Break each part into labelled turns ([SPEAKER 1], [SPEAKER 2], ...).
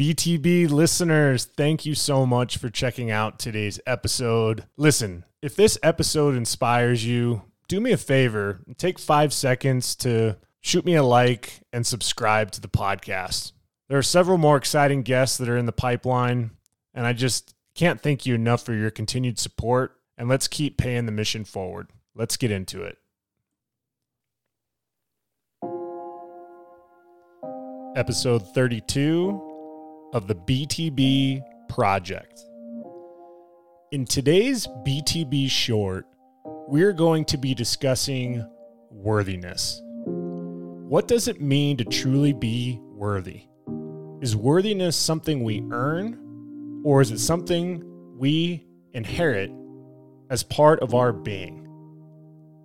[SPEAKER 1] BTB listeners, thank you so much for checking out today's episode. Listen, if this episode inspires you, do me a favor, take five seconds to shoot me a like and subscribe to the podcast. There are several more exciting guests that are in the pipeline, and I just can't thank you enough for your continued support. And let's keep paying the mission forward. Let's get into it. Episode 32 of the BTB Project. In today's BTB short, we're going to be discussing worthiness. What does it mean to truly be worthy? Is worthiness something we earn, or is it something we inherit as part of our being?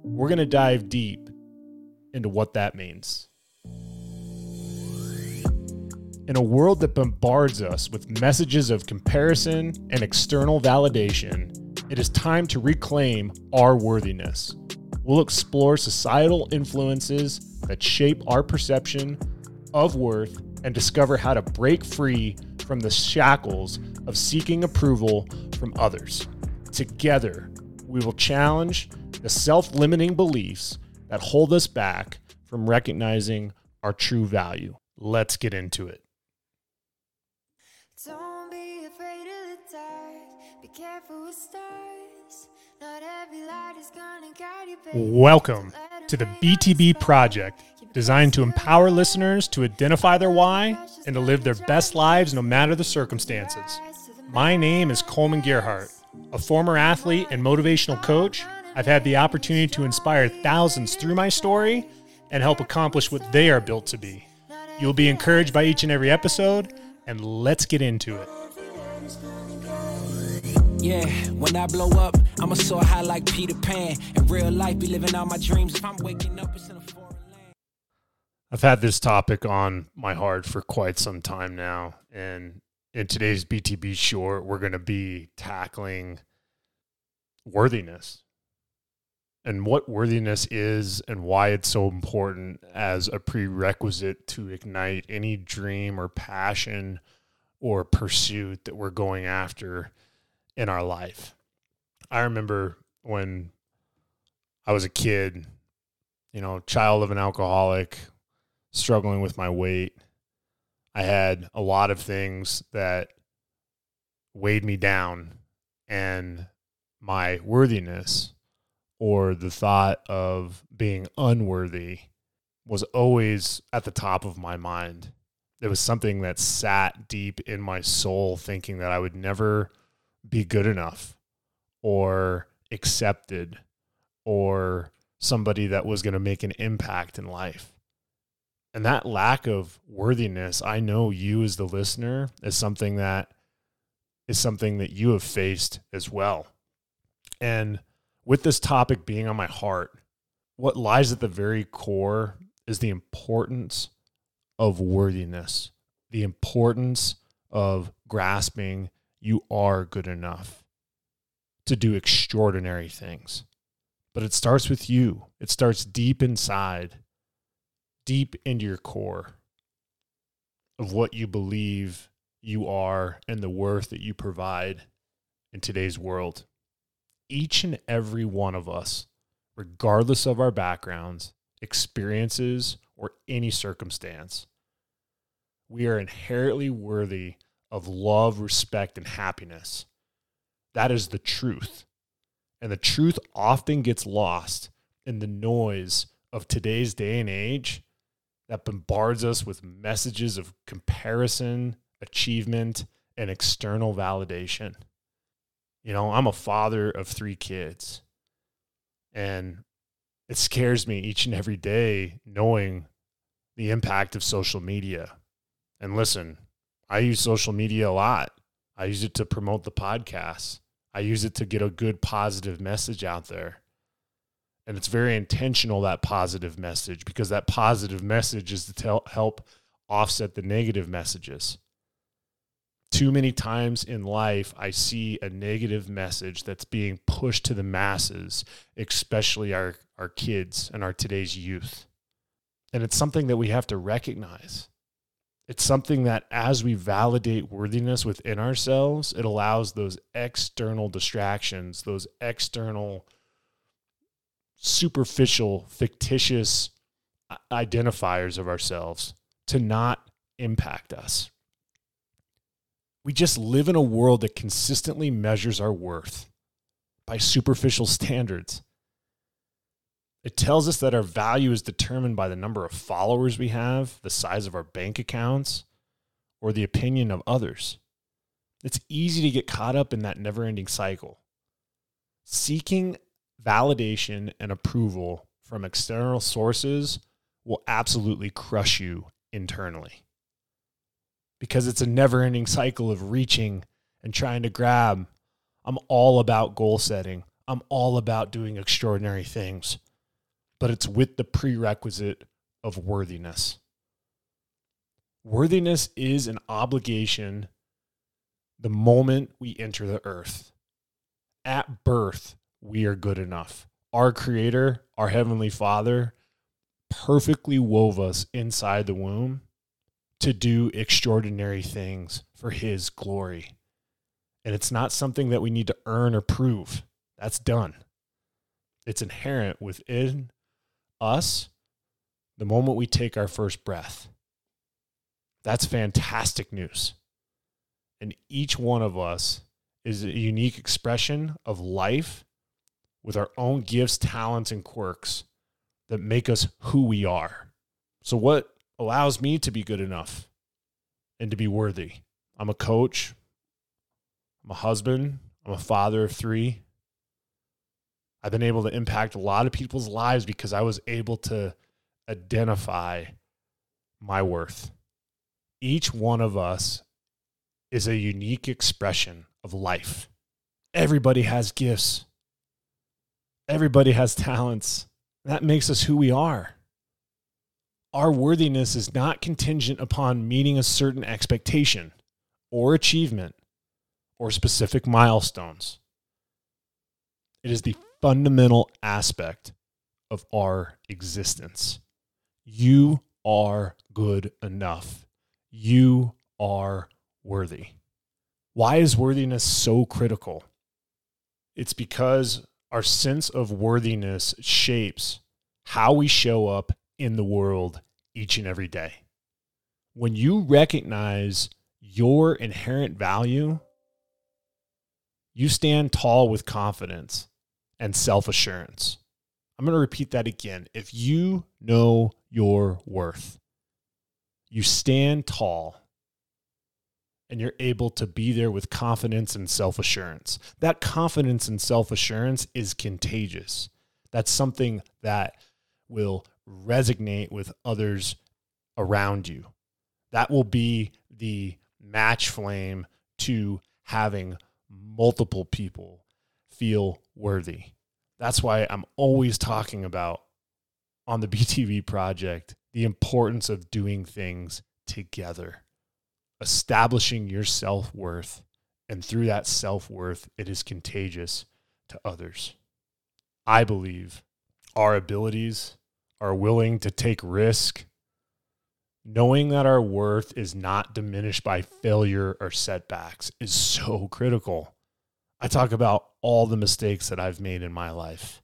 [SPEAKER 1] We're going to dive deep into what that means. In a world that bombards us with messages of comparison and external validation, it is time to reclaim our worthiness. We'll explore societal influences that shape our perception of worth and discover how to break free from the shackles of seeking approval from others. Together, we will challenge the self limiting beliefs that hold us back from recognizing our true value. Let's get into it. Welcome to the BTB Project, designed to empower listeners to identify their why and to live their best lives no matter the circumstances. My name is Coleman Gerhart. A former athlete and motivational coach, I've had the opportunity to inspire thousands through my story and help accomplish what they are built to be. You'll be encouraged by each and every episode, and let's get into it. Yeah, when I blow up, I'ma soar high like Peter Pan. In real life, be living out my dreams. If I'm waking up, it's in a foreign land. I've had this topic on my heart for quite some time now. And in today's BTB short, we're going to be tackling worthiness and what worthiness is and why it's so important as a prerequisite to ignite any dream or passion or pursuit that we're going after in our life. I remember when I was a kid, you know, child of an alcoholic, struggling with my weight. I had a lot of things that weighed me down and my worthiness or the thought of being unworthy was always at the top of my mind. It was something that sat deep in my soul, thinking that I would never be good enough or accepted or somebody that was going to make an impact in life. And that lack of worthiness, I know you as the listener is something that is something that you have faced as well. And with this topic being on my heart, what lies at the very core is the importance of worthiness, the importance of grasping you are good enough to do extraordinary things. But it starts with you, it starts deep inside, deep into your core of what you believe you are and the worth that you provide in today's world. Each and every one of us, regardless of our backgrounds, experiences, or any circumstance, we are inherently worthy of love, respect, and happiness. That is the truth. And the truth often gets lost in the noise of today's day and age that bombards us with messages of comparison, achievement, and external validation. You know, I'm a father of three kids, and it scares me each and every day knowing the impact of social media. And listen, I use social media a lot. I use it to promote the podcast. I use it to get a good positive message out there. And it's very intentional, that positive message, because that positive message is to tell, help offset the negative messages. Too many times in life, I see a negative message that's being pushed to the masses, especially our, our kids and our today's youth. And it's something that we have to recognize It's something that as we validate worthiness within ourselves, it allows those external distractions, those external, superficial, fictitious uh, identifiers of ourselves to not impact us. We just live in a world that consistently measures our worth by superficial standards. It tells us that our value is determined by the number of followers we have, the size of our bank accounts, or the opinion of others. It's easy to get caught up in that never ending cycle. Seeking validation and approval from external sources will absolutely crush you internally because it's a never ending cycle of reaching and trying to grab. I'm all about goal setting, I'm all about doing extraordinary things, but it's with the prerequisite of worthiness. Worthiness is an obligation the moment we enter the earth. At birth, we are good enough. Our Creator, our Heavenly Father, perfectly wove us inside the womb to do extraordinary things for His glory. And it's not something that we need to earn or prove. That's done. It's inherent within us the moment we take our first breath. That's fantastic news. And each one of us is a unique expression of life with our own gifts, talents, and quirks that make us who we are. So, what allows me to be good enough and to be worthy? I'm a coach, I'm a husband, I'm a father of three. I've been able to impact a lot of people's lives because I was able to identify my worth. Each one of us is a unique expression of life. Everybody has gifts. Everybody has talents. That makes us who we are. Our worthiness is not contingent upon meeting a certain expectation or achievement or specific milestones. It is the fundamental aspect of our existence. You are good enough. You are worthy. Why is worthiness so critical? It's because our sense of worthiness shapes how we show up in the world each and every day. When you recognize your inherent value, you stand tall with confidence and self assurance. I'm going to repeat that again. If you know your worth, you stand tall and you're able to be there with confidence and self assurance. That confidence and self assurance is contagious. That's something that will resonate with others around you. That will be the match flame to having multiple people feel worthy. That's why I'm always talking about on the BTB project the importance of doing things together establishing your self worth. And through that self worth, it is contagious to others. I believe our abilities are willing to take risk, knowing that our worth is not diminished by failure or setbacks is so critical. I talk about all the mistakes that I've made in my life.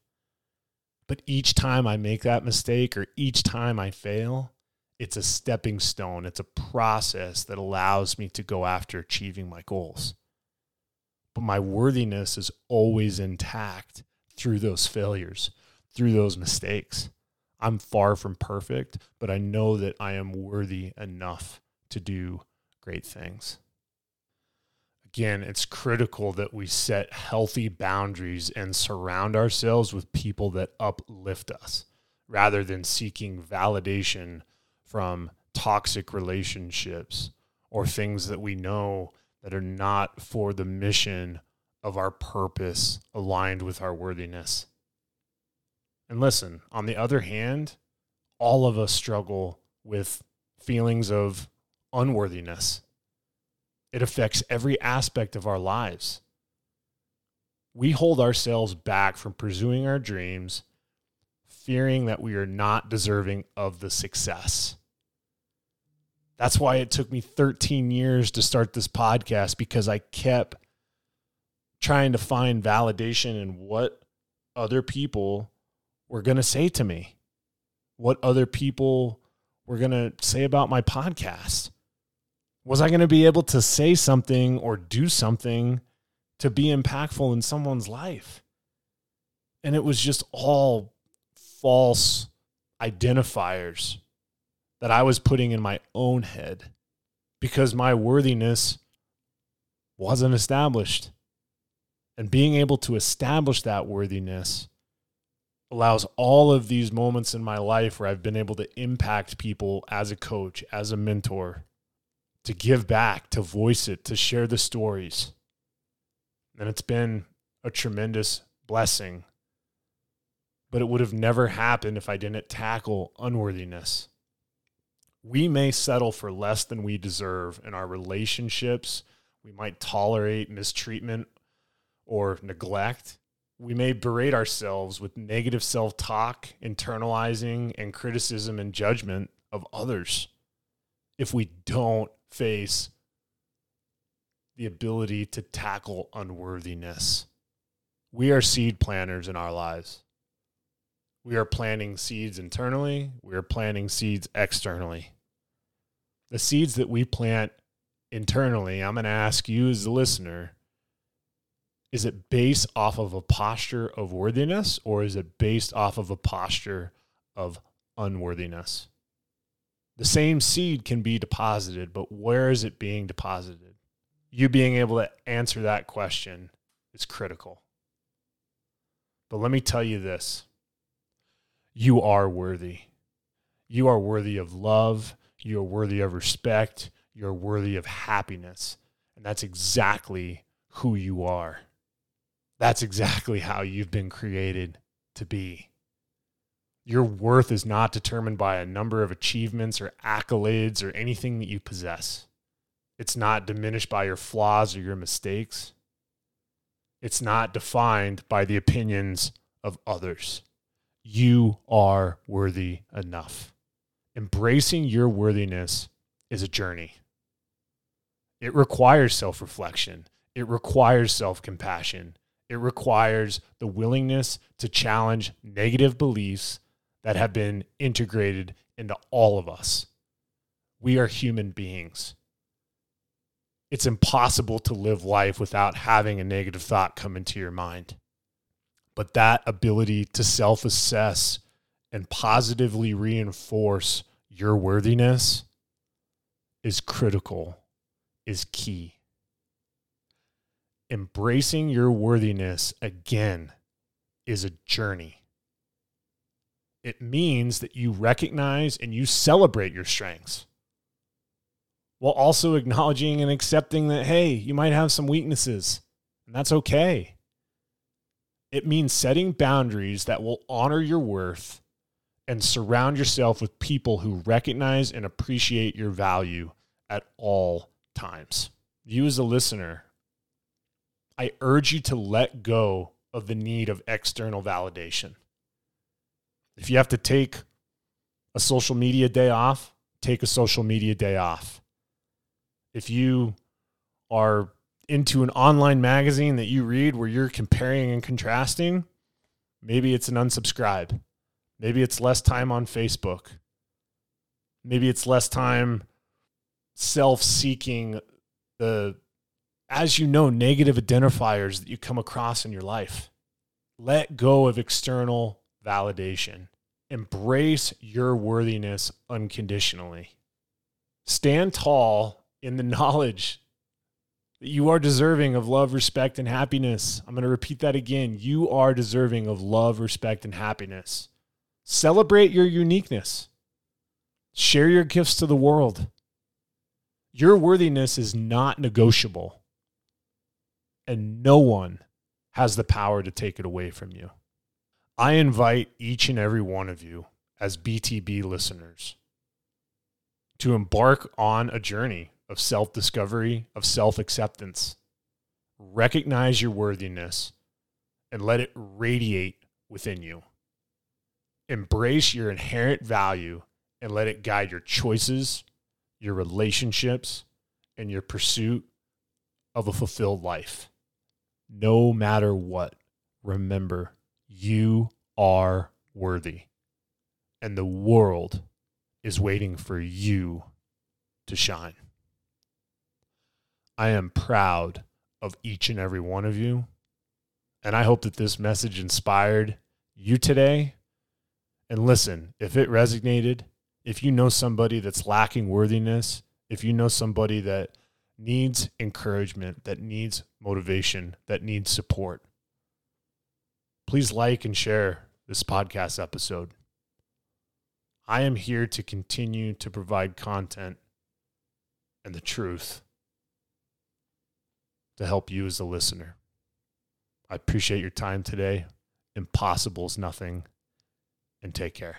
[SPEAKER 1] But each time I make that mistake or each time I fail, it's a stepping stone, it's a process that allows me to go after achieving my goals. But my worthiness is always intact through those failures, through those mistakes. I'm far from perfect, but I know that I am worthy enough to do great things. Again, it's critical that we set healthy boundaries and surround ourselves with people that uplift us rather than seeking validation from toxic relationships or things that we know that are not for the mission of our purpose aligned with our worthiness. And listen, on the other hand, all of us struggle with feelings of unworthiness. It affects every aspect of our lives. We hold ourselves back from pursuing our dreams, fearing that we are not deserving of the success That's why it took me 13 years to start this podcast because I kept trying to find validation in what other people were going to say to me, what other people were going to say about my podcast. Was I going to be able to say something or do something to be impactful in someone's life? And it was just all false identifiers that I was putting in my own head because my worthiness wasn't established. And being able to establish that worthiness allows all of these moments in my life where I've been able to impact people as a coach, as a mentor, to give back, to voice it, to share the stories. And it's been a tremendous blessing. But it would have never happened if I didn't tackle unworthiness we may settle for less than we deserve in our relationships. We might tolerate mistreatment or neglect. We may berate ourselves with negative self talk, internalizing, and criticism and judgment of others if we don't face the ability to tackle unworthiness. We are seed planters in our lives. We are planting seeds internally, we are planting seeds externally. The seeds that we plant internally, I'm going to ask you as the listener is it based off of a posture of worthiness or is it based off of a posture of unworthiness? The same seed can be deposited, but where is it being deposited? You being able to answer that question is critical. But let me tell you this you are worthy. You are worthy of love. You are worthy of respect. You're worthy of happiness. And that's exactly who you are. That's exactly how you've been created to be. Your worth is not determined by a number of achievements or accolades or anything that you possess. It's not diminished by your flaws or your mistakes. It's not defined by the opinions of others you are worthy enough. Embracing your worthiness is a journey. It requires self reflection, it requires self compassion, it requires the willingness to challenge negative beliefs that have been integrated into all of us. We are human beings. It's impossible to live life without having a negative thought come into your mind. But that ability to self assess and positively reinforce your worthiness is critical, is key. Embracing your worthiness again is a journey. It means that you recognize and you celebrate your strengths while also acknowledging and accepting that, hey, you might have some weaknesses, and that's okay. It means setting boundaries that will honor your worth and surround yourself with people who recognize and appreciate your value at all times. You, as a listener, I urge you to let go of the need of external validation. If you have to take a social media day off, take a social media day off. If you are into an online magazine that you read where you're comparing and contrasting, maybe it's an unsubscribe. Maybe it's less time on Facebook. Maybe it's less time self seeking the, as you know, negative identifiers that you come across in your life. Let go of external validation. Embrace your worthiness unconditionally. Stand tall in the knowledge that you are deserving of love, respect, and happiness. I'm going to repeat that again. You are deserving of love, respect, and happiness. Celebrate your uniqueness. Share your gifts to the world. Your worthiness is not negotiable, and no one has the power to take it away from you. I invite each and every one of you, as BTB listeners, to embark on a journey of self discovery, of self acceptance. Recognize your worthiness and let it radiate within you. Embrace your inherent value and let it guide your choices, your relationships, and your pursuit of a fulfilled life. No matter what, remember you are worthy, and the world is waiting for you to shine. I am proud of each and every one of you. And I hope that this message inspired you today. And listen, if it resonated, if you know somebody that's lacking worthiness, if you know somebody that needs encouragement, that needs motivation, that needs support, please like and share this podcast episode. I am here to continue to provide content and the truth to help you as a listener. I appreciate your time today. Impossible is nothing, and take care.